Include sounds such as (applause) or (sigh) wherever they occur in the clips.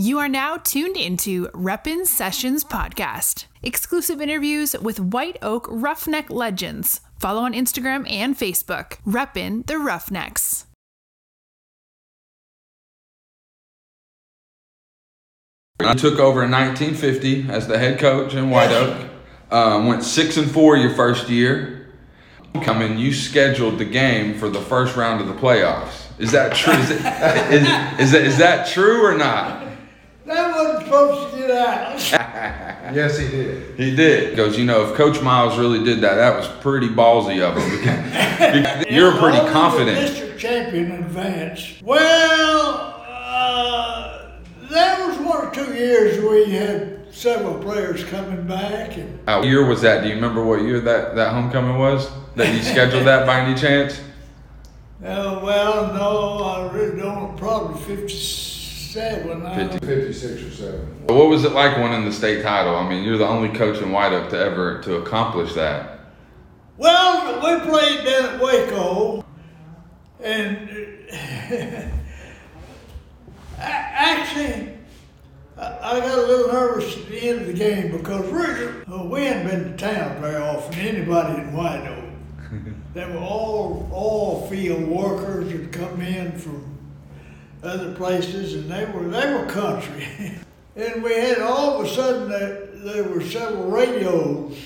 You are now tuned into Reppin Sessions Podcast. Exclusive interviews with White Oak Roughneck legends. Follow on Instagram and Facebook. Reppin the Roughnecks. I took over in 1950 as the head coach in White Oak. Um, went six and four your first year. Coming, you scheduled the game for the first round of the playoffs. Is that true? Is, it, (laughs) is, is, that, is that true or not? That wasn't supposed to get out. Yes, he did. He did. Because, you know, if Coach Miles really did that, that was pretty ballsy of him. (laughs) You're pretty Only the confident. district champion in advance. Well, uh, there was one or two years we had several players coming back, and What year was that? Do you remember what year that, that homecoming was? That you scheduled that by any chance? (laughs) uh, well, no, I really don't. Probably fifty-seven. I don't- 56 or 7. What was it like winning the state title? I mean, you're the only coach in White Oak to ever to accomplish that. Well, we played down at Waco, and (laughs) a- actually, I I got a little nervous at the end of the game because really, uh, we hadn't been to town very often. Anybody in White Oak, (laughs) they were all all field workers that come in from other places, and they were they were country. (laughs) and we had all of a sudden there, there were several radios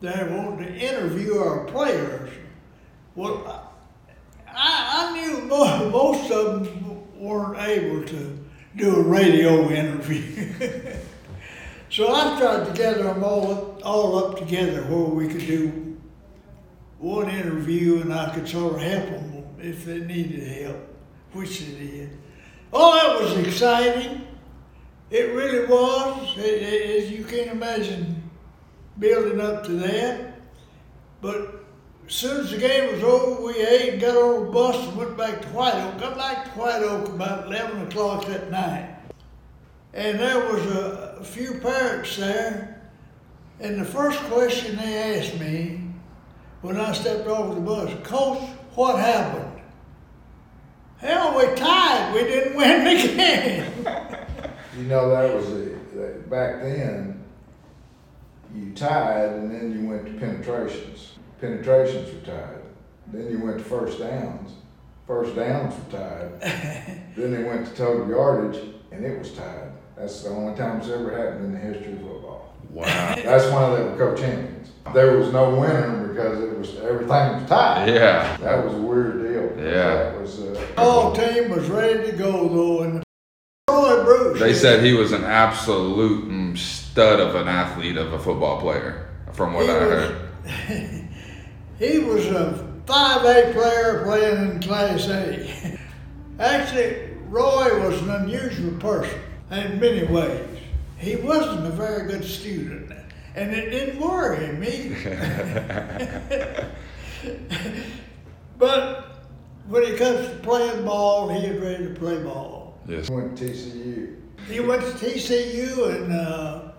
that wanted to interview our players. Well, I, I knew (laughs) mo- most of them weren't able to do a radio interview. (laughs) so I tried to gather them all up, all up together where we could do one interview and I could sort of help them if they needed help, which they did. Oh, that was exciting. It really was. It- it- as you can imagine, building up to that. But as soon as the game was over, we ate got on a bus and went back to White Oak. Got back to White Oak about 11 o'clock that night. And there was a, a few parents there. And the first question they asked me when I stepped off the bus, Coach, what happened? Hell, we tied. We didn't win the game. You know, that was a, that back then, you tied and then you went to penetrations. Penetrations were tied. Then you went to first downs. First downs were tied. (laughs) then they went to total yardage and it was tied. That's the only time it's ever happened in the history of football. Wow. (laughs) That's why they were co-champions. There was no winner because it was everything was tied. Yeah. That was a weird deal. Yeah. That was. Uh, whole team was ready to go though, and Roy Bruce. They said he was an absolute mm, stud of an athlete, of a football player, from what He I was- heard. (laughs) he was a five A player playing in Class A. (laughs) Actually, Roy was an unusual person in many ways. He wasn't a very good student, and it didn't worry him either. (laughs) but when it comes to playing ball, he is ready to play ball. Yes. went to TCU. He went to TCU and uh,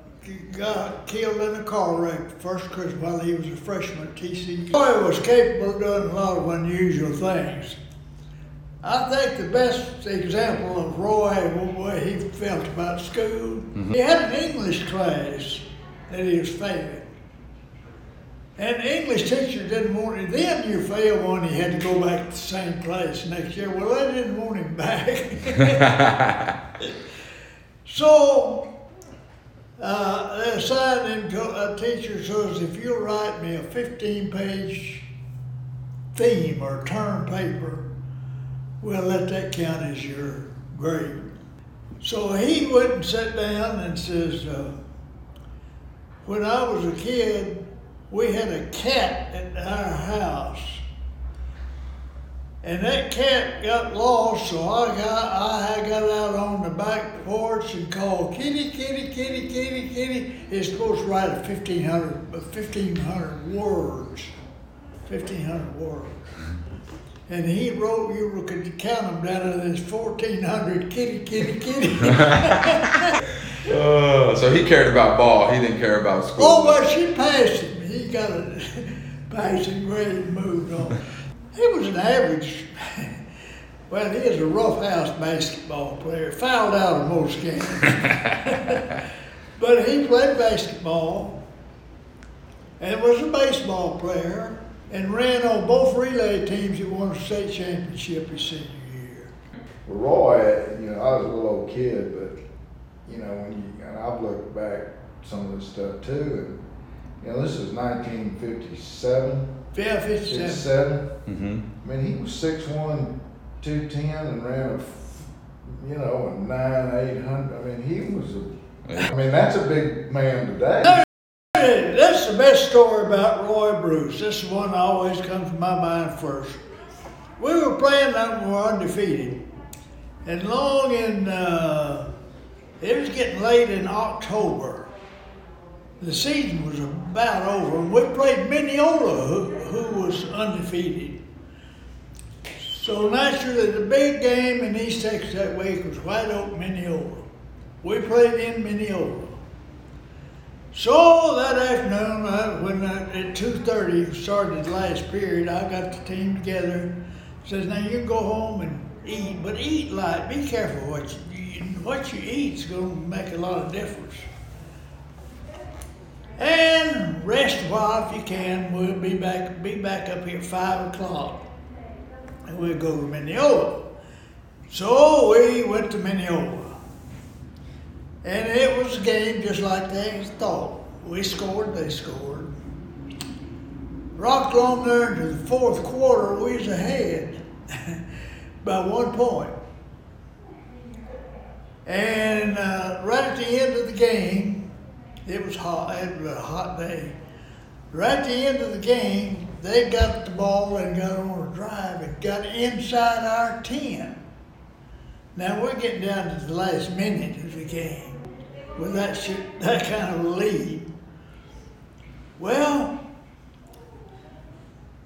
got killed in a car wreck the first Christmas while he was a freshman at TCU. Roy was capable of doing a lot of unusual things. I think the best example of Roy, the way he felt about school, he had an English class that he was failing. And the English teacher didn't want him. Then you fail one, he had to go back to the same place next year. Well, they didn't want him back. (laughs) So, uh, they assigned him to a teacher says, if you'll write me a 15 page theme or term paper, we'll let that count as your grade. So he went and sat down and says, uh, when I was a kid, we had a cat at our house. And that cat got lost, so I got I got out on the back porch and called kitty, kitty, kitty, kitty, kitty. It's supposed to write a 1,500, 1,500 words. 1,500 words. And he wrote, you could count them down to this 1,400 kitty, kitty, kitty. (laughs) Uh, so he cared about ball. He didn't care about school. oh, well, she passed him. He got a passing grade and moved on. He was an average Well, he is a roughhouse basketball player, fouled out of most games. (laughs) but he played basketball and was a baseball player and ran on both relay teams that won the state championship his senior year. Well, Roy, you know, I was a little old kid, but you know, when you and I've looked back some of this stuff too, and you know, this is 1957, Yeah, 57. 57. Mm-hmm. I mean, he was 6'1", 210 and ran a, f- you know, a nine, eight hundred. I mean, he was a. I mean, that's a big man today. Hey, That's the best story about Roy Bruce. This is one that always comes to my mind first. We were playing and we were undefeated. And long in, uh, it was getting late in October. The season was about over, we played Mineola, who, who was undefeated. So naturally, the big game in East Texas that week was White Oak, Mineola. We played in Mineola. So that afternoon, uh, when uh, at two thirty started the last period, I got the team together. Says, now you can go home and eat, but eat light. Be careful what you eat. What you eat's going to make a lot of difference. And rest a while if you can. We'll be back. Be back up here at five o'clock, and we'll go to Mineola. So we went to Mineola. And it was a game just like they thought. We scored, they scored. Rocked along there into the fourth quarter, we was ahead (laughs) by one point. And uh, right at the end of the game, it was hot, it was a hot day. Right at the end of the game, they got the ball and got on a drive and got inside our 10. Now we're getting down to the last minute of the game with that shit, that kind of lead. Well,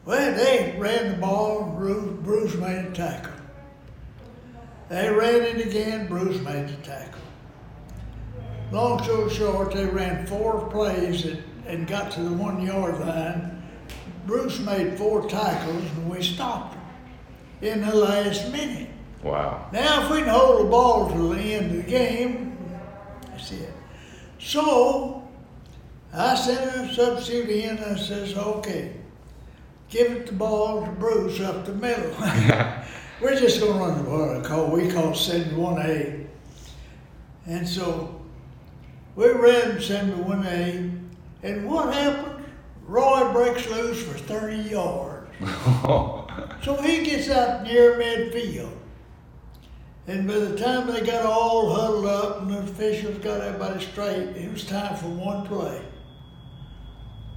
well, they ran the ball. Bruce, Bruce made a tackle. They ran it again. Bruce made the tackle. Long story short, they ran four plays and, and got to the one yard line. Bruce made four tackles and we stopped them in the last minute. Wow. Now, if we can hold the ball till the end of the game, that's it. So, I sent a substitute in and I says, okay, give it the ball to Bruce up the middle. (laughs) We're just going to run the ball. Call, we call 71A. And so, we ran 71A, and what happened? Roy breaks loose for 30 yards. (laughs) So he gets out near midfield. And by the time they got all huddled up and the officials got everybody straight, it was time for one play.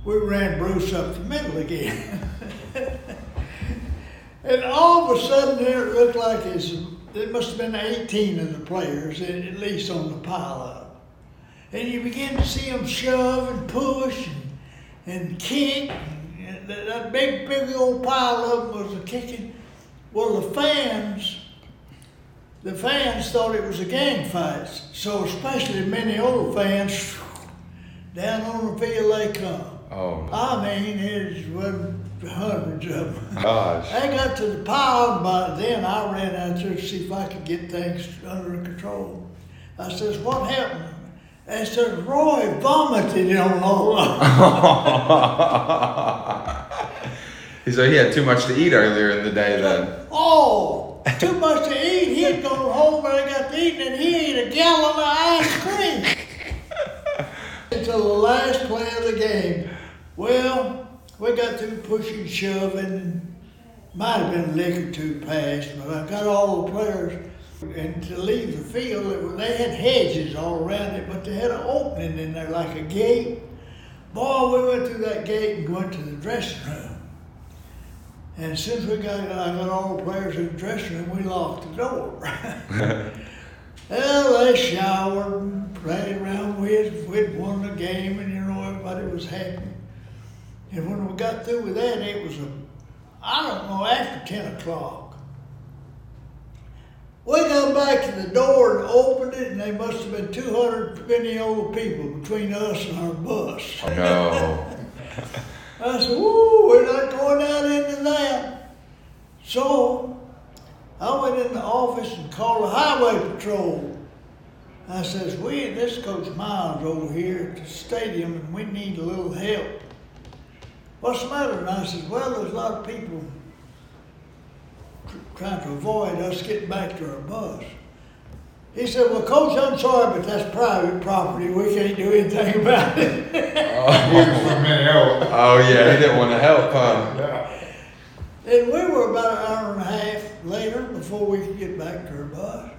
We ran Bruce up the middle again. (laughs) and all of a sudden there it looked like it's, it must have been 18 of the players, at at least on the pile up. And you begin to see them shove and push and, and kick. And that, that big, big old pile of them was a kicking. Well, the fans, the fans thought it was a gang fight. So especially Mineola fans, down on the field they come. Oh I mean, it was hundreds of them. gosh. I got to the pile, and by then I ran out there to see if I could get things under control. I says, what happened? And says, Roy vomited on all of them. He said he had too much to eat earlier in the day then. Oh, too much to eat. He had gone home and I got to eat, and he ate a gallon of ice cream. (laughs) Until the last play of the game. Well, we got through pushing, shoving, and might have been a lick or two past, but I got all the players. And to leave the field, they had hedges all around it, but they had an opening in there like a gate. Boy, we went through that gate and went to the dressing room. And as soon as we got, I got all the players in the dressing room, we locked the door. (laughs) well, they showered and played around with, we'd won the game, and you know, everybody was happy. And when we got through with that, it was a, I don't know, after 10 o'clock. We got back to the door and opened it, and there must have been 250 old people between us and our bus. No. (laughs) I said, woo, we're not going out into that. So I went in the office and called the highway patrol. I says, we, this Coach Miles over here at the stadium and we need a little help. What's the matter? And I says, well, there's a lot of people trying to avoid us getting back to our bus. He said, well, Coach, I'm sorry, but that's private property. We can't do anything about it. Oh. He was from Mineola. Oh yeah, he didn't want to help, huh? Yeah. And we were about an hour and a half later before we could get back to our bus.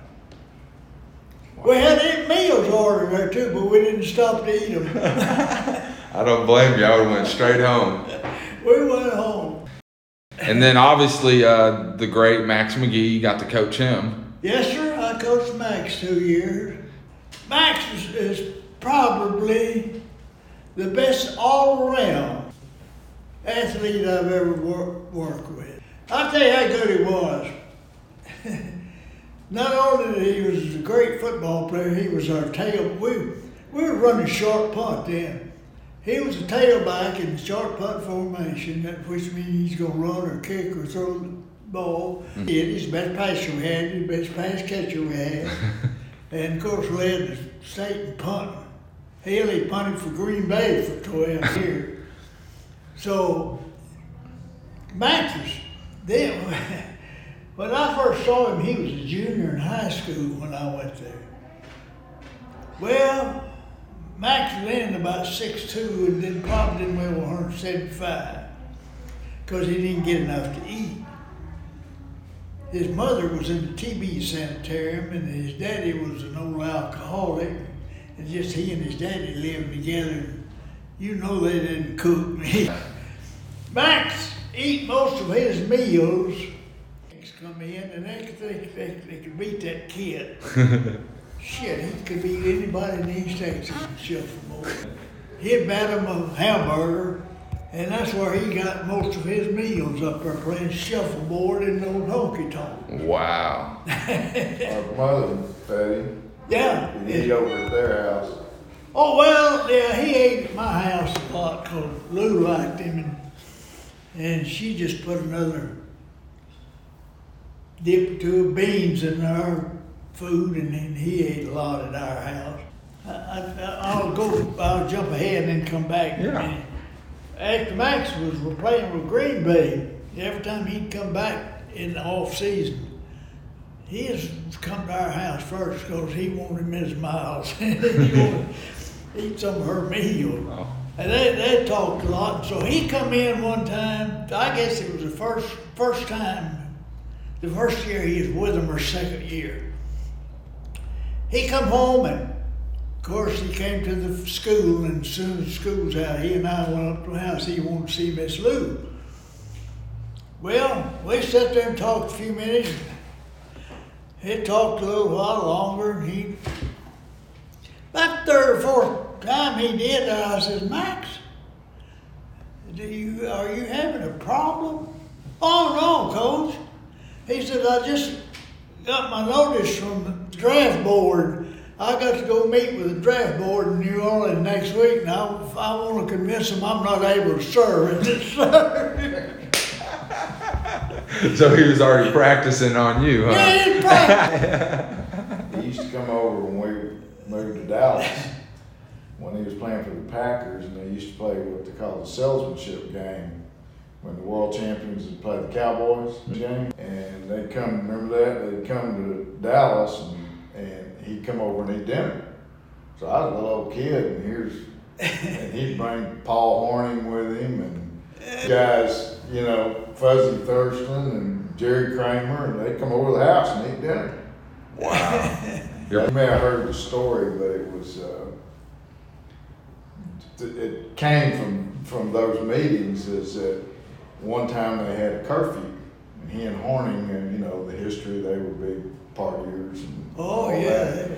We had eight meals ordered there too, but we didn't stop to eat them. (laughs) I don't blame you. I would have went straight home. we went home. And then obviously uh, the great Max McGee, you got to coach him. Yes, sir. I coached Max two years. Max is, is probably the best all-around athlete I've ever wor- worked with. I'll tell you how good he was. (laughs) Not only that he was a great football player, he was our tail. We we were running short punt then. He was a tailback in the short punt formation, which means he's gonna run or kick or throw the ball. Hmm. He had his best passer we had, his best pass catcher we had, (laughs) and of course led the state in punting. Hell, he punted for Green Bay for twelve (laughs) years. So was then (laughs) when I first saw him, he was a junior in high school when I went there. Well, Max then about 6'2 and then probably didn't weigh 175 because he didn't get enough to eat. His mother was in the TB sanitarium and his daddy was an old alcoholic and just he and his daddy lived together. You know they didn't cook. me. (laughs) Max eat most of his meals. Come in and they think they, they could beat that kid. (laughs) Shit, he could beat anybody in East Texas in shuffleboard. He'd bat him a hamburger, and that's where he got most of his meals up there playing shuffleboard in those honky tonk. Wow. Our mother fed him. Yeah. He'd eat over at their house. Oh well, yeah, he ate at my house a lot because Lou liked him, and, and she just put another dip or two of beans in our food, and then he ate a lot at our house. I, I, I'll go, I'll jump ahead and then come back. in a Yeah. minute. After Max was were playing with Green Bay, every time he'd come back in the off season, he has come to our house first because he wanted Miss Miles. And (laughs) he wanted to eat some of her meal. And they, they talked a lot. So he come in one time, I guess it was the first first time, the first year he was with them or second year. He come home and of course he came to the school and as soon as school's out, he and I went up to the house. He wanted to see Miss Lou. Well, we sat there and talked a few minutes. He talked a little while longer, and he, about the third or fourth time he did I said, Max, do you, are you having a problem? Oh, no, coach. He said, I just got my notice from draft board. I got to go meet with the draft board in New Orleans next week, and I, I want to convince them I'm not able to serve in this. (laughs) So he was already practicing on you, huh? yeah, he practiced. (laughs) He used to come over when we moved to Dallas, when he was playing for the Packers, and they used to play what they call the salesmanship game, when the world champions would play the Cowboys game, and they'd come, remember that? They'd come to Dallas, and, and he'd come over and eat dinner. So I was a little old kid, and here's, and he'd bring Paul Hornung with him, and guys, you know, Fuzzy Thurston and Jerry Kramer, and they'd come over to the house and eat dinner. Wow. (laughs) You may have heard the story, but it was, uh, it came from, from those meetings is that one time they had a curfew. And he and Hornung, and you know, the history, they were big partiers and. Oh, yeah. that.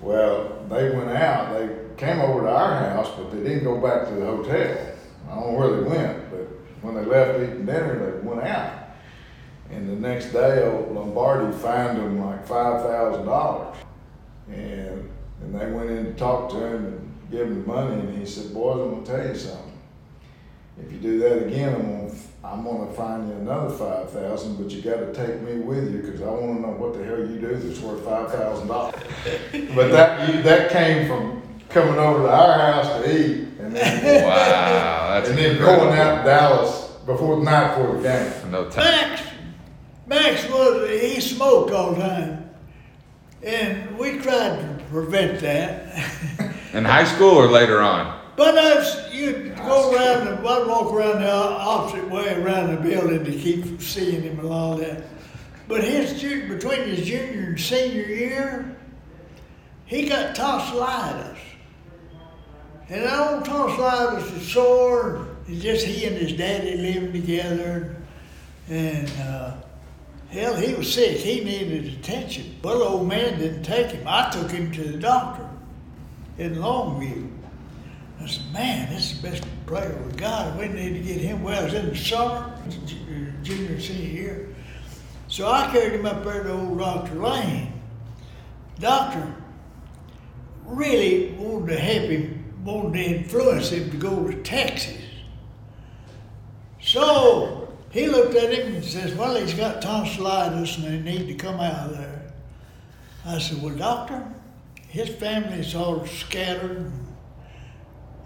Well, they went out, they came over to our house, but they didn't go back to the hotel. I don't know where they went, but when they left eating dinner, they went out. And the next day, old Lombardi fined them like five thousand dollars. And, and they went in to talk to him and give him the money, and he said, boys, I'm gonna tell you something. If you do that again, I'm gonna I'm gonna find you another five thousand, but you gotta take me with you, cause I wanna know what the hell you do that's worth five thousand dollars. (laughs) But that, you, that came from coming over to our house to eat, and then, Wow, that's and then incredible. going out to Dallas before, the night before the game. No time. Max, Max was, he smoked all the time. And we tried to prevent that. (laughs) In high school or later on? But as you'd go around, and I'd walk around the opposite way around the building to keep from seeing him and all that. But his between his junior and senior year, he got tonsillitis. And that old tonsillitis was sore. It's just he and his daddy living together. And uh, hell, he was sick. He needed attention. The old man didn't take him. I took him to the doctor in Longview. I said, man, this is the best player we got. We need to get him. Well, was in the summer, ju- junior, senior year. So I carried him up there to old Dr. Lane. Doctor really wanted to help him, wanted to influence him to go to Texas. So he looked at him and says, well, he's got tonsillitis and they need to come out of there. I said, well, doctor, his family's all scattered.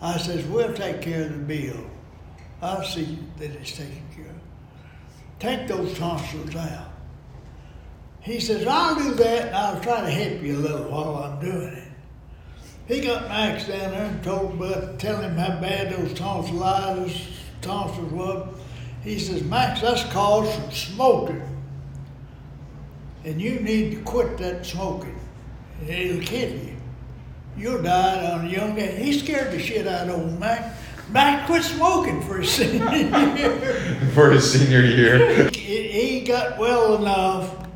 I says, we'll take care of the bill. I'll see that it's taken care of. Take those tonsils out. He says, I'll do that and I'll try to help you a little while I'm doing it. He got Max down there and told Bud, tell him how bad those tonsillitis, tonsils was. He says, Max, that's caused from smoking. And you need to quit that smoking. It'll kill you. You'll die on a young age. He scared the shit out of old Mac. Mac quit smoking for his senior year. (laughs) For his senior year. he got well enough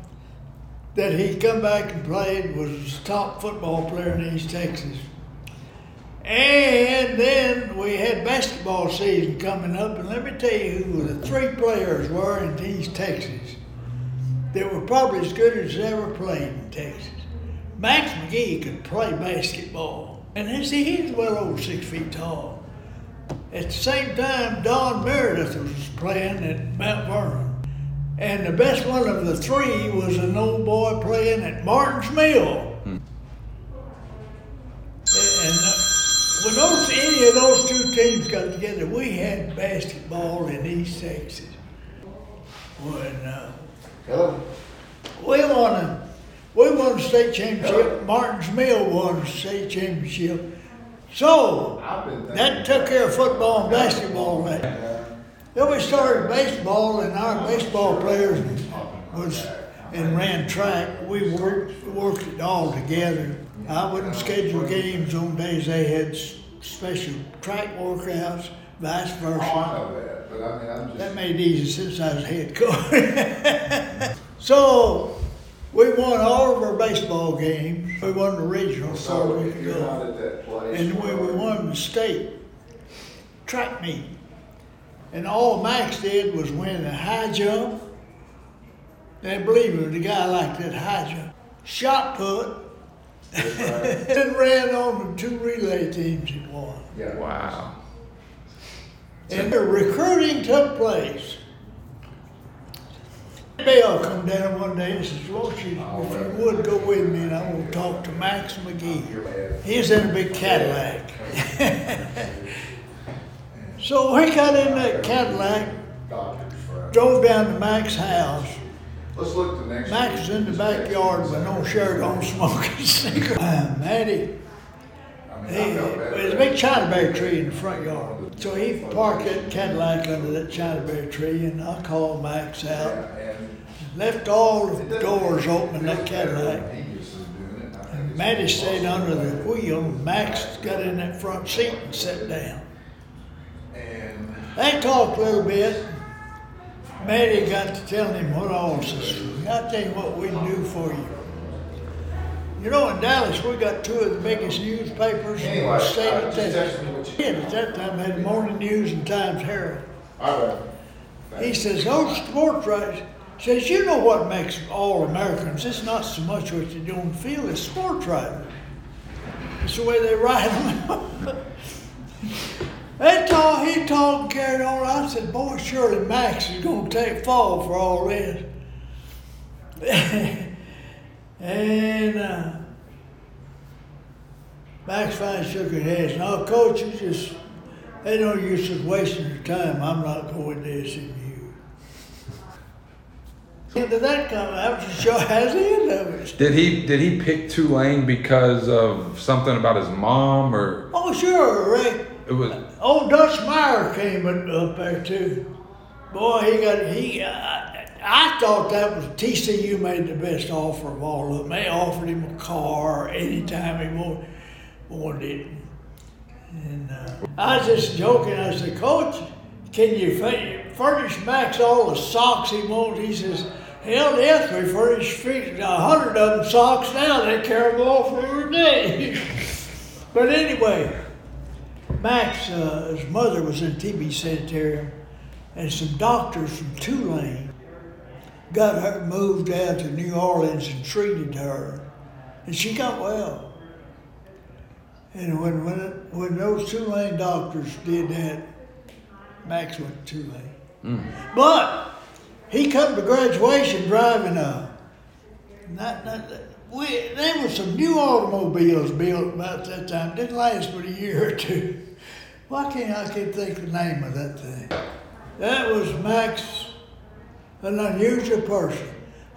that he come back and played, was top football player in East Texas. And then we had basketball season coming up, and let me tell you who the three players were in East Texas that were probably as good as ever played in Texas. Max McGee could play basketball, and he- see, he's well over six feet tall. At the same time, Don Meredith was playing at Mount Vernon. And the best one of the three was an old boy playing at Martin's Mill. And uh, when those, any of those two teams got together, we had basketball in East Texas. When uh, Hello? we won a, we won the state championship, Martin's Mill won the state championship. So I've been thinking. that took care of football and basketball. That then we started baseball, and our baseball players was and ran track. We worked worked it all together. I wouldn't schedule games on days they had special track workouts, vice Oh, I versa. know that, but I mean, I'm That made it easy since I was head coach. (laughs) so we won all of our baseball games. We won the regional so we could go. not that place. and we, we won the state track meet. And all Max did was win a high jump. They believe it, the guy liked that high jump. Shot put, (laughs) and ran on the two relay teams he won. Yeah. Wow. And the recruiting took place. Bill come down one day and says, won't you, if you would, go with me and I want to talk to Max McGee. He's in a big Cadillac. (laughs) so we got in that Cadillac, drove down to Max's house. Let's look at the next. Max was in the backyard with no shirt on, (laughs) smoking cigarettes. Uh, Matty, I mean, He, there's a big chinaberry tree in the front yard. So he parked that Cadillac under that chinaberry tree and I called Max out. Left all the doors open in that Cadillac. when He was doing it. I think And Matty stayed under the wheel Max got in that front seat and sat down. And They talked a little bit. Matty got to telling him what all says. I'll tell you what we can do for you. You know, in Dallas, we got two of the biggest newspapers in the state uh, of Texas. text me what you. Yeah, at that time, they had Morning News and Times Herald. He says, those sports writers, says, you know what makes all Americans, it's not so much what you do on the field, it's sports writers. It's the way they write them. (laughs) They talk, he talked and carried on. I said, boy, surely Max is going to take fall for all this. (laughs) and uh, Max finally shook his head. No, coach, you just, they know you're just wasting your time. I'm not going to SMU. Into that come out to show has the end of it. Did he did he pick Tulane because of something about his mom or Oh, sure, Ray. it was Old Dutch Meyer came up there too. Boy, he got he. I, I thought that was TCU made the best offer of all of them. They offered him a car anytime he wanted, wanted it. And uh, I was just joking. I said, Coach, can you furnish Max all the socks he wants? He says, Hell, we furnish feet- a hundred of them socks now. They carry them off every day. (laughs) but anyway. Max, uh, his mother was in TB Sanitarium, and some doctors from Tulane got her moved out to New Orleans and treated her, and she got well. And when when, it, when those Tulane doctors did that, Max went to Tulane. But he come to graduation driving a not, not, we, there were some new automobiles built about that time. Didn't last but a year or two. Why can't I can't think the name of that thing? That was Max, an unusual person.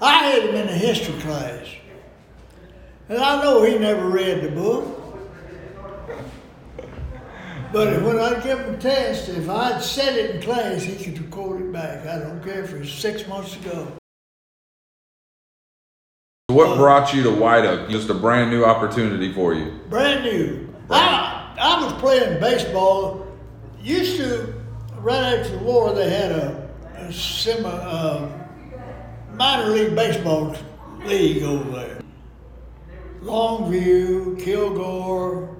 I had him in a history class, and I know he never read the book. But when I give him a test, if I'd said it in class, he could record it back. I don't care if it's six months ago. what brought you to White Oak? Just a brand new opportunity for you. brand new. I, I was playing baseball. Used to, right after the war, they had a, a semi, uh, minor league baseball league over there. Longview, Kilgore,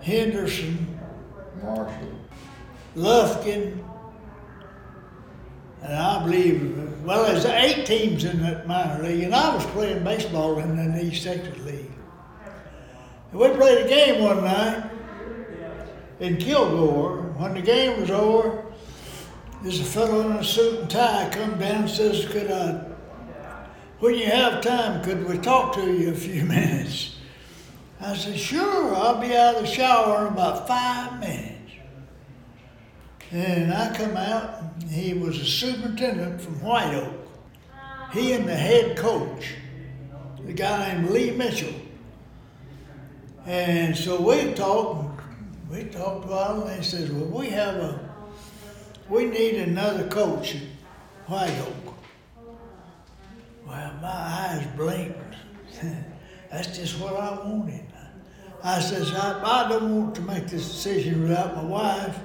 Henderson, Marshall. Lufkin, and I believe, well, there's eight teams in that minor league, and I was playing baseball in the East Texas League. And we played a game one night in Kilgore. When the game was over, there's a fellow in a suit and tie come down and says, could I, when you have time, could we talk to you a few (laughs) minutes? I said, sure, I'll be out of the shower in about five minutes. And I come out, and he was a superintendent from White Oak. He and the head coach, the guy named Lee Mitchell. And so we talked, we talked a while, and he says, well, we have a, we need another coach at White Oak. Well, my eyes blinked. (laughs) That's just what I wanted. I says, I, I don't want to make this decision without my wife.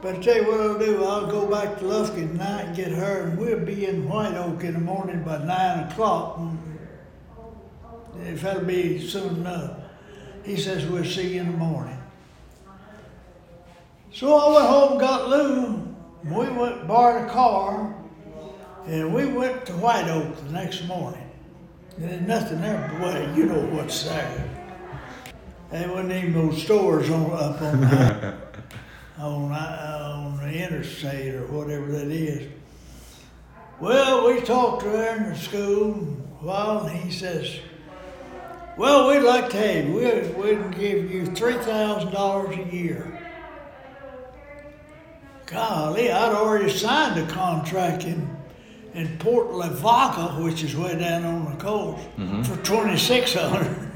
But I tell you what I'll do, I'll go back to Lufkin tonight and get her, and we'll be in White Oak in the morning by nine o'clock. And if that'll be soon enough. He says, we'll see you in the morning. So I went home got Lou. and We went borrowed a car, and we went to White Oak the next morning. There's nothing there, but well, you know what's there. There wasn't even no stores on up on the, (laughs) on, on the interstate or whatever that is. Well, we talked to her in the school a while, and he says, "Well, we'd like to have you. We'd, we'd give you three thousand dollars a year." Golly, I'd already signed a contract in in Port Lavaca, which is way down on the coast, mm-hmm. for twenty six hundred.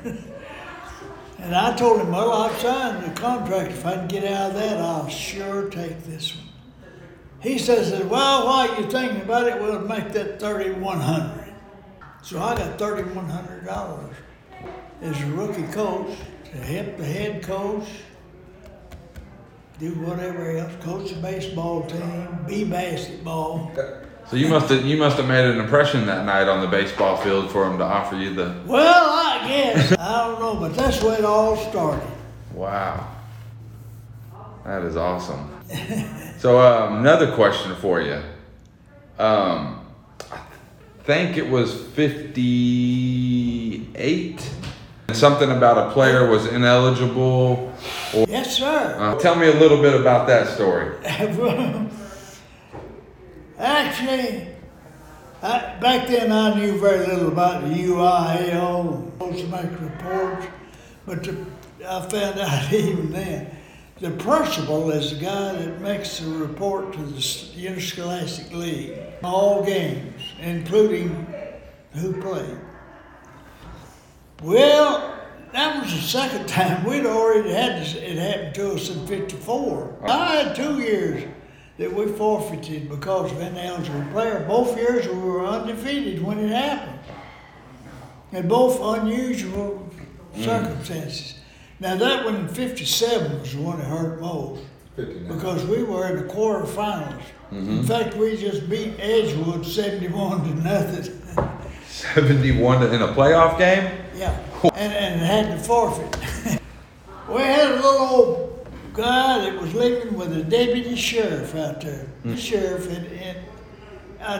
And I told him, well, I've signed the contract. If I can get out of that, I'll sure take this one. He says, well, while you're thinking about it, we'll make that thirty one hundred. So I got thirty one hundred dollars as a rookie coach to help the head coach do whatever else, coach the baseball team, be basketball. (laughs) So you must have you must have made an impression that night on the baseball field for him to offer you the Well, I guess. I don't know, but that's where it all started. wow. That is awesome. So um, another question for you. Um, I think it was fifty eight Something about a player was ineligible. Or, Yes, sir. Uh, tell me a little bit about that story. (laughs) (laughs) Actually, I, back then I knew very little about the UIL, supposed to make reports, but the, I found (laughs) out even then. The principal is the guy that makes the report to the Interscholastic League, all games, including who played. Well, that was the second (laughs) time we'd already had this, it happened to us in 54. I had two years that we forfeited because of ineligible player. Both years we were undefeated when it happened. And both unusual mm-hmm. circumstances. Now that one in '57 was the one that hurt most 59. because we were in the quarterfinals. Mm-hmm. In fact, we just beat Edgewood 71 to nothing. 71 in a playoff game? Yeah, and, and had to forfeit. (laughs) we had a little old guy that was living with a deputy sheriff out there. The sheriff had, had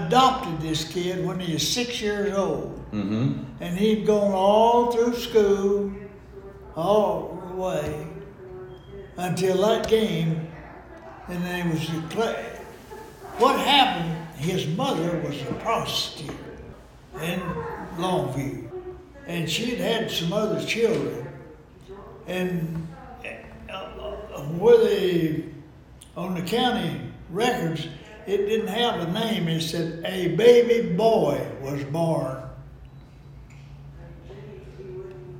adopted this kid when he was six years old. Mm-hmm. And he'd gone all through school, all the way, until that game, and then it was the play. What happened, his mother was a prostitute in Longview, and she'd had some other children. And where they, on the county records, it didn't have a name. It said a baby boy was born.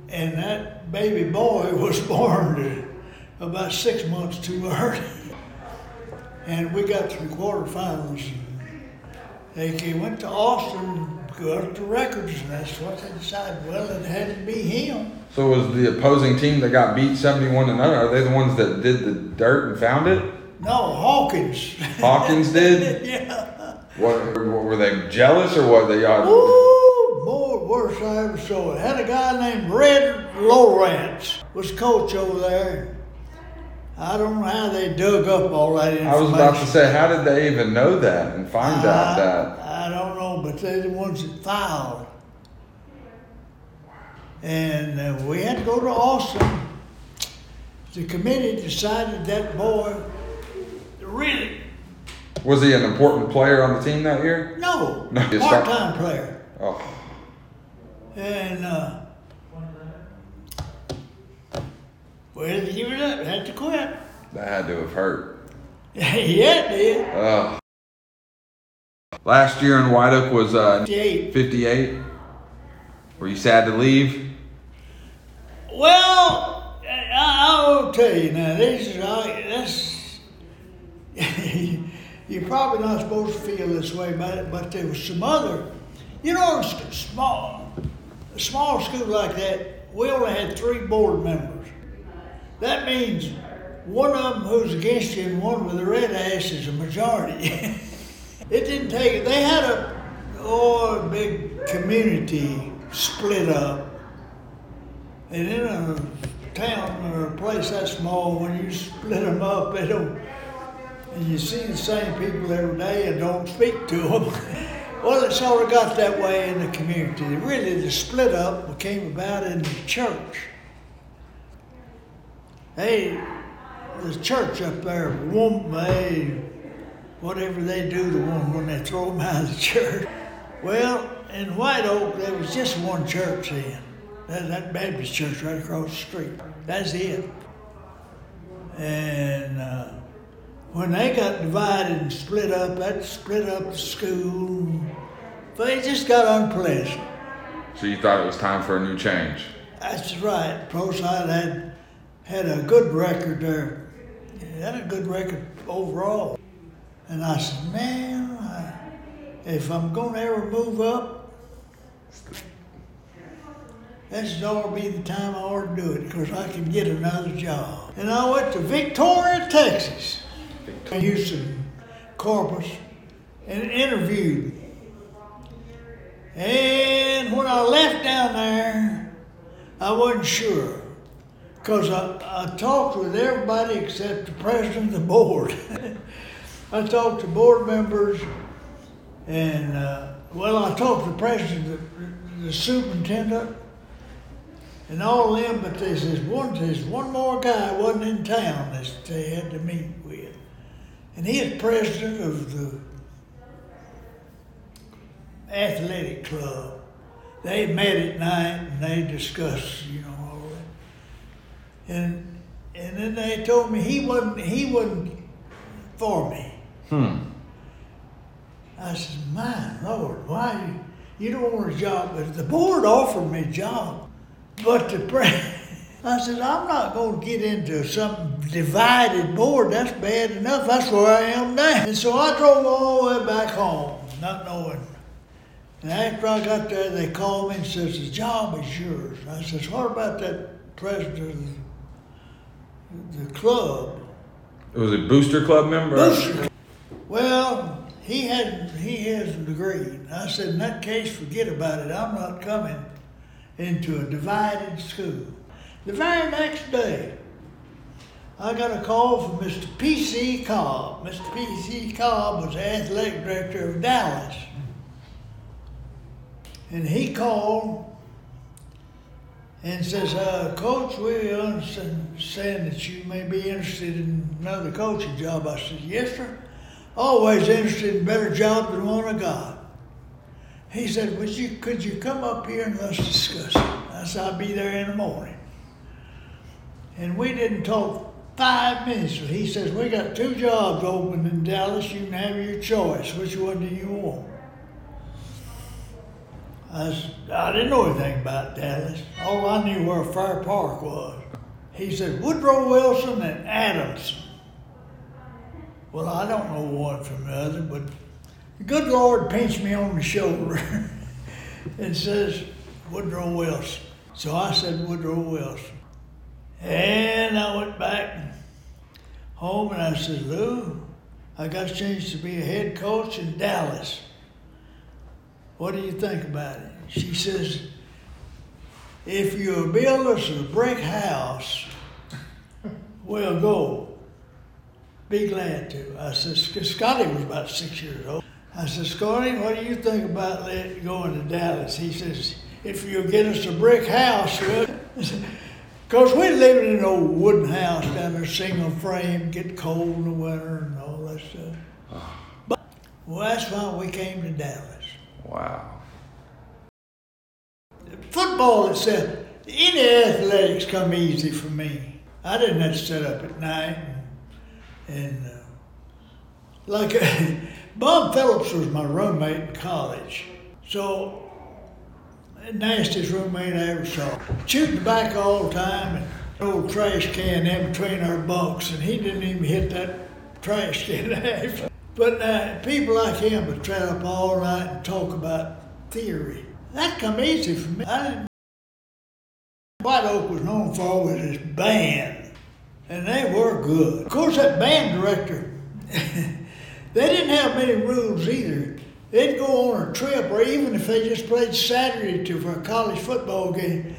And that baby boy (laughs) was born about six months too early. And we got to the quarterfinals. They went to Austin, got the records, and that's what they decided. Well, it had to be him. So was the opposing team that got beat 71 to none? Are they the ones that did the dirt and found it? No, Hawkins. Hawkins did? (laughs) yeah. What, were they jealous or what? They uh, Ooh, more worse I ever saw it. Had a guy named Red Lawrence was coach over there. I don't know how they dug up all that information. I was about to say, how did they even know that and find out that? I don't know, but they're the ones that filed. And uh, we had to go to Austin. The committee decided that boy really Was he an important player on the team that year? no, No, it's not- part-time player. Oh, And uh, well, he it up, had to quit. that had to have hurt. (laughs) yeah, it did. Ugh. Last year in White Oak was uh, 58. 58. Were you sad to leave? Well, I, I will tell you now. This is I, this. (laughs) You're probably not supposed to feel this way about it, but there was some other. You know, small, a small school like that, we only had three board members. That means one of them who's against you and one with a red ass is a majority. (laughs) it didn't take. They had a oh a big community split up. And in a town or a place that small, when you split them up, they don't, and you see the same people every day and don't speak to them. (laughs) well, it sort of got that way in the community. Really, the split up came about in the church. Hey, the church up there, they, whatever they do to one when they throw them out of the church. Well, in White Oak, there was just one church then. That, that Baptist church right across the street. That's it. And uh, when they got divided and split up, that split up the school. But it just got unpleasant. So you thought it was time for a new change? That's right. ProSide had had a good record there. Had a good record overall. And I said, man, I, if I'm going to ever move up, this is ought to be the time I ought to do it because I can get another job. And I went to Victoria, Texas, Houston, Corpus, and interviewed. And when I left down there, I wasn't sure because I, I talked with everybody except the president of the board. (laughs) I talked to board members, and uh, well, I talked to the president, the, the superintendent, and all of them, but there's this one, there's one more guy wasn't in town that they had to meet with. And he is president of the athletic club. They met at night and they discussed, you know, all that. And and then they told me he wasn't he wasn't for me. Hmm. I said, my Lord, why you, you don't want a job? But the board offered me a job. But the pre- (laughs) I said, I'm not going to get into some divided board. That's bad enough. That's where I am now. And so I drove all the way back home, not knowing. And after I got there, they called me and says, the job is yours. I says, what about that president of the, the club? It was it Booster Club member? Booster. Well, he hadn't. He hasn't agreed. I said, in that case, forget about it. I'm not coming into a divided school. The very next day, I got a call from Mr. P.C. Cobb. Mr. P.C. Cobb was the athletic director of Dallas. And he called and says, uh, Coach, we understand that you may be interested in another coaching job. I said, Yes, sir. Always interested in better job than one I got. He said, Would you, Could you come up here and let's discuss it? I said, I'll be there in the morning. And we didn't talk five minutes. He says, We got two jobs open in Dallas. You can have your choice. Which one do you want? I, said, I didn't know anything about Dallas. All I knew where Fair Park was. He said, Woodrow Wilson and Adamson. Well, I don't know one from the other, but the good Lord pinched me on the shoulder (laughs) and says, Woodrow Wilson. So I said, Woodrow Wilson. And I went back home and I said, Lou, I got a chance to be a head coach in Dallas. What do you think about it? She says, if you build us a brick house, we'll go. Be glad to. I said, Scotty was about six years old. I said, Scotty, what do you think about let, going to Dallas? He says, if you'll get us a brick house, because we're living in an old wooden house down there, single frame, get cold in the winter and all that stuff. (sighs) But, well, that's why we came to Dallas. Wow. Football itself, any athletics come easy for me. I didn't have to sit up at night and, uh, like (laughs) Bob Phillips was my roommate in college, so nastiest roommate I ever saw. Chewed tobacco all the time and old trash can in between our bunks, and he didn't even hit that trash can. (laughs) But uh, people like him would try up all night and talk about theory. That come easy for me. White Oak was known for his band, and they were good. Of course, that band director, (laughs) they didn't have many rules either. They'd go on a trip, or even if they just played Saturday to for a college football game,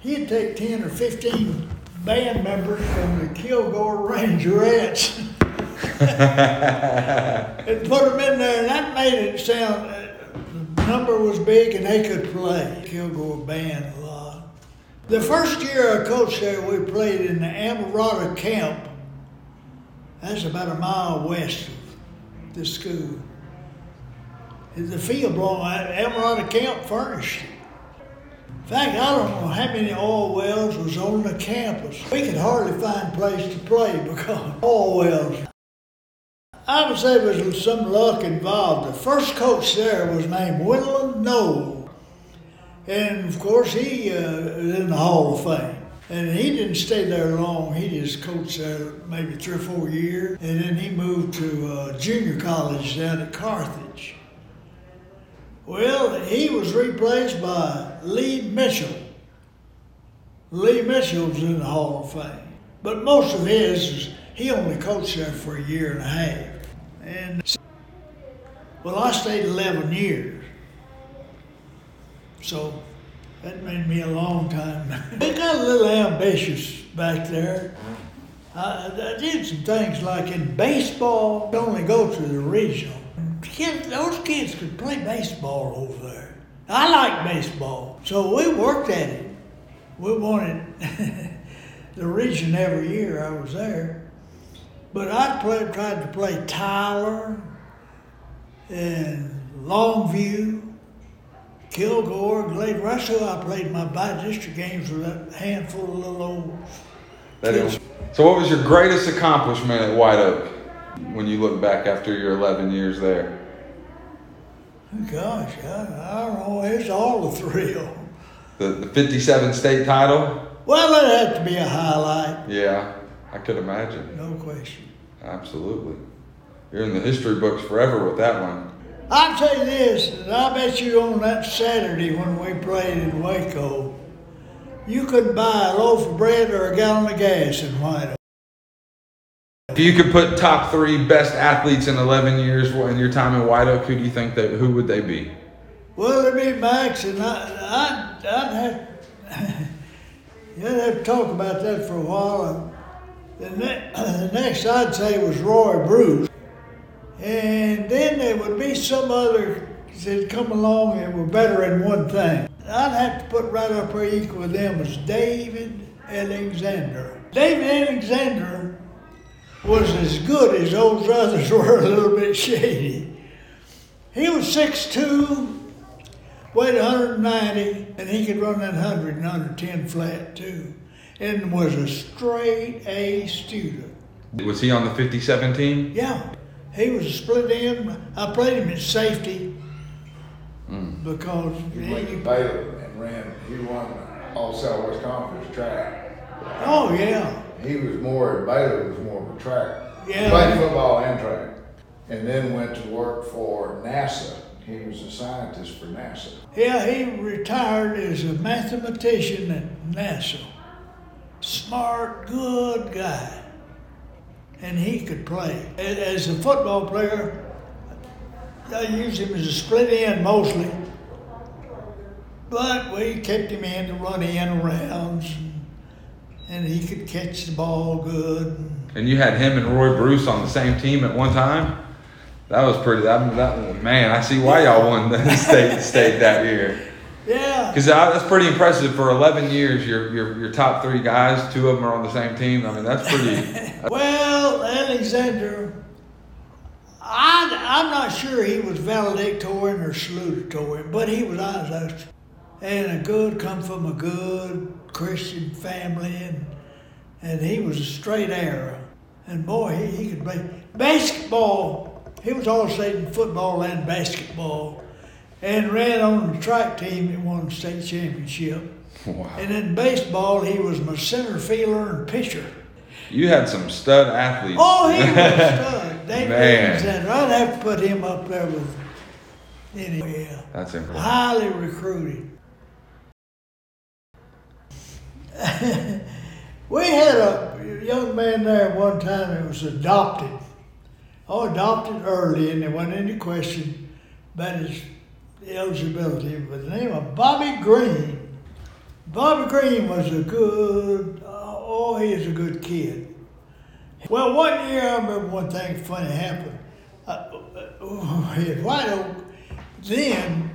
he'd take ten or fifteen band members from the Kilgore Rangerettes. (laughs) and put them in there, and that made it sound. Uh, the number was big, and they could play Kilgore band. The first year I coached there, we played in the Amerada camp. That's about a mile west of the school. The field belonged Amerada camp furnished. In fact, I don't know how many oil wells was on the campus. We could hardly find a place to play because oil wells. I would say there was some luck involved. The first coach there was named Wendell Knoll. And of course, he uh, was in the Hall of Fame. And he didn't stay there long. He just coached there maybe three or four years. And then he moved to uh, junior college down at Carthage. Well, he was replaced by Lee Mitchell. Lee Mitchell was in the Hall of Fame. But most of his, he only coached there for a year and a half. And well, I stayed 11 years. So that made me a long time. (laughs) I got a little ambitious back there. I, I did some things like in baseball, only go to the regional. Kids, those kids could play baseball over there. I like baseball, so we worked at it. we wanted (laughs) the region every year I was there. But I tried to play Tyler and Longview, Kilgore, Glade. Russell. I played my by-district games with a handful of little old That kids. So, what was your greatest accomplishment at White Oak when you look back after your 11 years there? Oh, gosh, I, I don't know. It's all a thrill. The, the 57 state title? Well, it had to be a highlight, Yeah, I could imagine. no question. Absolutely. You're in the history books forever with that one. I'll tell you this, and I bet you on that Saturday when we played in Waco, you couldn't buy a loaf of bread or a gallon of gas in White Oak. If you could put top three best athletes in 11 years in your time in White Oak, who do you think that, who would they be? Well, it'd be Max, and I, I'd, I'd have, (laughs) you'd have to talk about that for a while. The, ne- the next I'd say was Roy Bruce. And then there would be some other that come along and were better in one thing. I'd have to put right up there equal with them was David Alexander. David Alexander was as good as those others (laughs) were a little bit shady. He was 6'2", weighed 190, and he could run that 100 and under 10 flat too, and was a straight A student. Was he on the 57 team? Yeah, he was a split end. I played him in safety hmm. because He went to he, Baylor and ran, he won all Southwest Conference track. oh yeah, He was more, Baylor was more of a track. He Yeah. Played football and track. And then went to work for NASA. He was a scientist for NASA. yeah. He retired as a mathematician at NASA. Smart, good guy, and he could play. As a football player, I used him as a split end mostly, but we kept him in to run in rounds, and, he could catch the ball good. And you had him and Roy Bruce on the same team at one time? That was pretty, that, that man, I see why y'all won (laughs) the state, state that year. Yeah, Because that's pretty impressive. For 11 years, your, your, your top three guys, two of them are on the same team. I mean, that's pretty. (laughs) Well, Alexander, I, I'm not sure he was valedictorian or salutatorian, but he was honest. And a good, come from a good Christian family, and, and he was a straight arrow. And boy, he, he could play basketball. He was all state in football and basketball, and ran on the track team that won the state championship. wow. And in baseball, he was my center fielder and pitcher. You had some stud athletes. Oh, he was a (laughs) stud. David Man. I'd have to put him up there with any. Yeah. That's impressive. Highly recruited. (laughs) we had a young man there one time that was adopted. Oh, adopted early, and there wasn't any question about his eligibility. But the name of Bobby Green. Bobby Green was a good, oh, he is a good kid. Well, one year I remember one thing funny happened. Uh, uh, at White Oak, then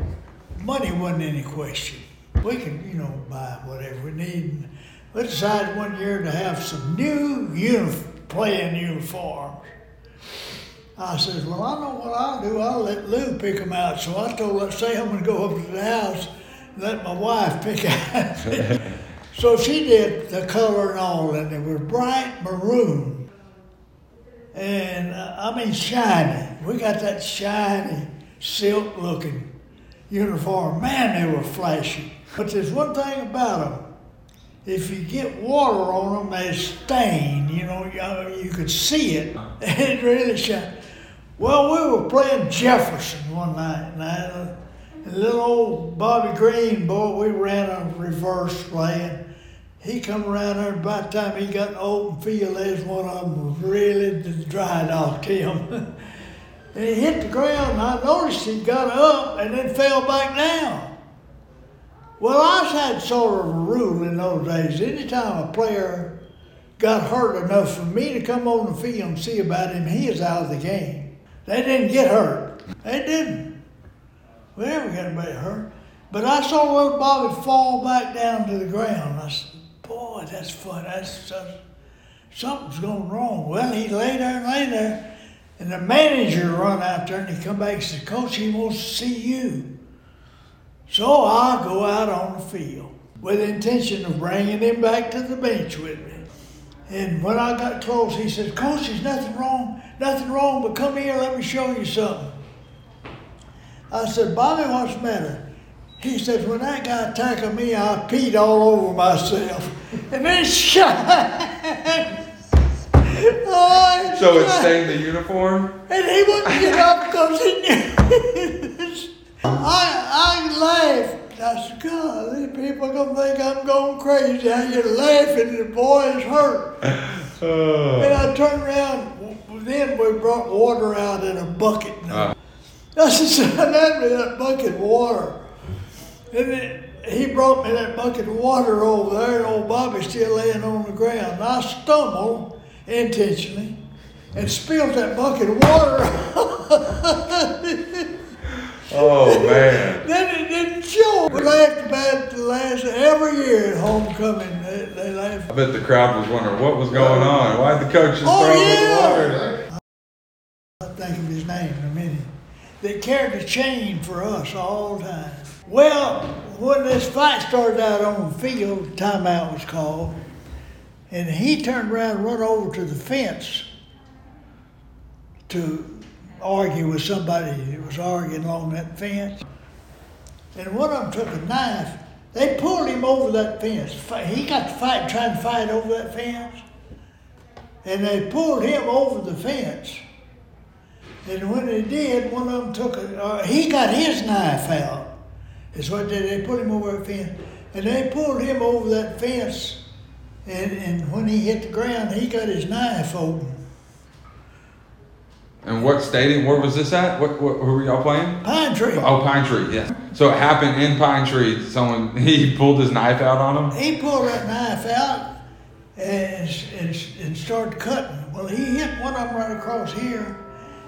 money wasn't any question. We could, you know, buy whatever we need. We decided one year to have some new uni- playing uniforms. I says, well, I know what I'll do. I'll let Lou pick them out. So I told her, say I'm going to go up to the house and let my wife pick (laughs) out. so she did the color and all, and it was bright maroon. And uh, I mean shiny. We got that shiny, silk looking uniform. Man, they were flashy. But there's one thing about them. If you get water on them, they stain. You know, you, you could see it. (laughs) It really shine. Well, we were playing Jefferson one night, and I, little old Bobby Green, boy, we ran a reverse playing. He come around there, by the time he got an open field, there's one of them really dry docked him. and he hit the ground, and I noticed he got up and then fell back down. Well, I had sort of a rule in those days. Anytime a player got hurt enough for me to come on the field and see about him, he is out of the game. They didn't get hurt. They didn't. We never got anybody hurt. But I saw little Bobby fall back down to the ground. I said, boy, that's funny. That's, something's going wrong. Well, he lay there and lay there. And the manager run out there and he come back and said, Coach, he wants to see you. So I go out on the field with the intention of bringing him back to the bench with me. And when I got close, he said, Coach, there's nothing wrong, nothing wrong, but come here, let me show you something. I said, Bobby, what's the matter? He says, when that guy tackled me, I peed all over myself. (laughs) And then shot. (laughs) oh, So it stained the uniform? And he wouldn't get up because he knew. (laughs) I, I laughed. I said, God, these people are going to think I'm going crazy. How you laughing and the boy is hurt. Oh. And I turned around. Then we brought water out in a bucket. Uh. I said, son, hand me that bucket of water. And then he brought me that bucket of water over there, and old Bobby's still laying on the ground. And I stumbled intentionally and spilled that bucket of water. (laughs) Oh, man. (laughs) then it didn't show. We laughed about it the last every year at homecoming. They, they laughed. I bet the crowd was wondering what was going oh, on. Why'd the coaches Oh, throw him yeah. in the water? I'll think of his name in a minute. They carried the chain for us all the time. Well, when this fight started out on the field, timeout was called, and he turned around and run over to the fence to argue with somebody that was arguing along that fence. And one of them took a knife. They pulled him over that fence. He got to fight, trying to fight over that fence. And they pulled him over the fence. And when they did, one of them took a, uh, he got his knife out. Is what they, they put him over that fence. And they pulled him over that fence. And, and when he hit the ground, he got his knife open. And what stadium? Where was this at? What, what who were y'all playing? Pine tree. Oh, Pine Tree. Yes. So it happened in Pine Tree. Someone (laughs) he pulled his knife out on him. He pulled that knife out and, and, and started cutting. Well, he hit one of them right across here,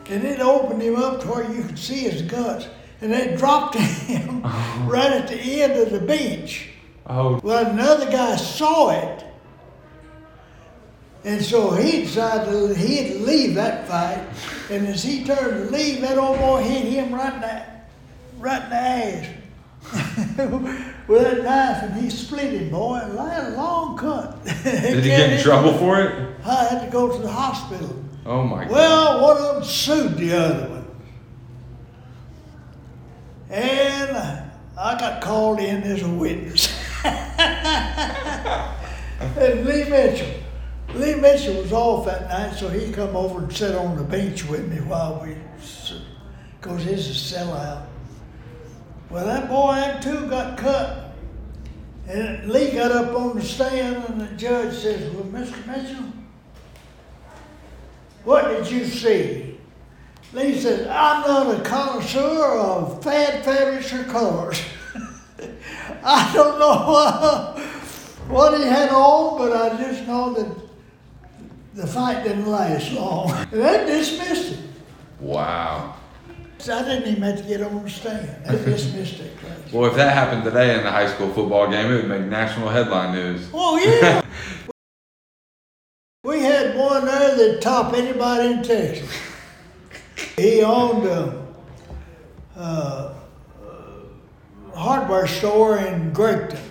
and it opened him up to where you could see his guts. And they dropped (laughs) him oh. right at the end of the bench. Oh, Well, another guy saw it, and so he decided to, he'd leave that fight. And as he turned to leave, that old boy hit him right in the, right in the ass (laughs) with that knife, and he split him, boy. And A long cut. (laughs) did he get in trouble for it? I had to go to the hospital. Oh my God. Well, one of them sued the other one. And I got called in as a witness. (laughs) and Lee Mitchell. Lee Mitchell was off that night, so he come over and sit on the bench with me while we, because he's a sellout. Well, that boy, them two got cut. And Lee got up on the stand, and the judge says, Well, Mr. Mitchell, what did you see? Lee says, I'm not a connoisseur of fad fabrics or colors. (laughs) I don't know (laughs) what he had on, but I just know that the fight didn't last long. They dismissed it. Wow. So I didn't even have to get on the stand. They dismissed it. (laughs) Well, if that happened today in the high school football game, it would make national headline news. (laughs) Oh, yeah. we had one there that topped anybody in Texas. He owned a, uh, hardware store in Greggton.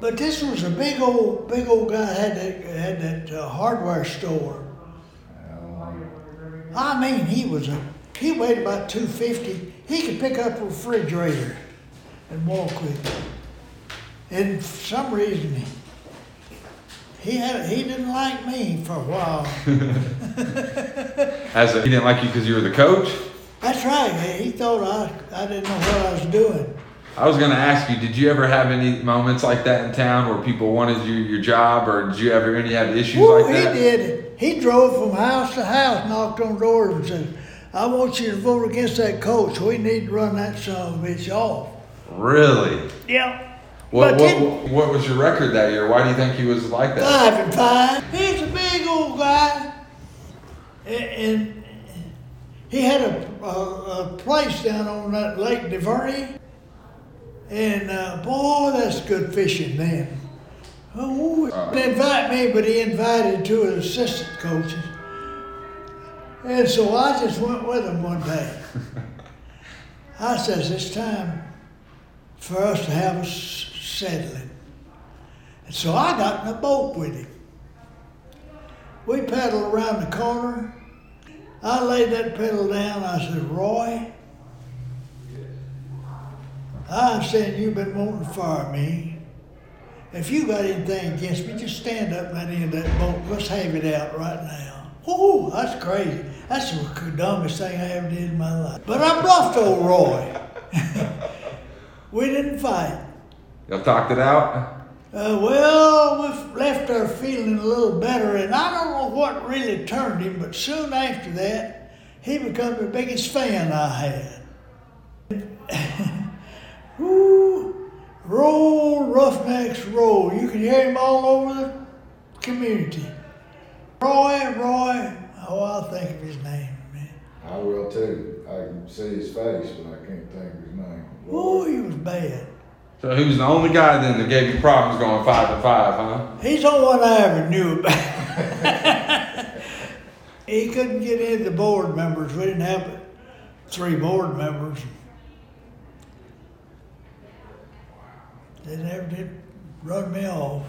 But this was a big old, big old guy had that, had that uh, hardware store. I mean, he was a, he weighed about 250. He could pick up a refrigerator and walk with it. And for some reason, he, he had, he didn't like me for a while. (laughs) As a, he didn't like you because you were the coach. That's right. He thought I, I didn't know what I was doing. I was going to ask you, did you ever have any moments like that in town where people wanted you your job, or did you ever any have issues Woo, like that? Oh he did. He drove from house to house, knocked on doors and said, I want you to vote against that coach. We need to run that son of a bitch off. Really? Yeah. What, But what, then- what, what was your record that year? Why do you think he was like that? Five and five. He's a big old guy. And, and he had a, a, a place down on that Lake DeVerde. And uh, boy, that's good fishing man. Oh, he didn't invite me, but he invited two of the assistant coaches. And so I just went with him one day. (laughs) I says, it's time for us to have a settling. And so I got in a boat with him. We paddled around the corner. I laid that pedal down. I said, Roy, I said, you've been wanting to fire me. If you got anything against me, just stand up at the end of that boat. Let's have it out right now. Oh, that's crazy. That's the dumbest thing I ever did in my life. But I bluffed old Roy. (laughs) we didn't fight. Y'all talked it out? Uh, well, we left her feeling a little better, and I don't know what really turned him, but soon after that, he became the biggest fan I had. (laughs) Woo, roll, Roughnecks, roll. You can hear him all over the community. Roy, Roy, oh, I'll think of his name, man. I will too. I can see his face, but I can't think of his name. Oh, he was bad. So he was the only guy then that gave you problems going five to five, huh? He's the only one I ever knew about. (laughs) he couldn't get any of the board members. We didn't have three board members. They never did run me off.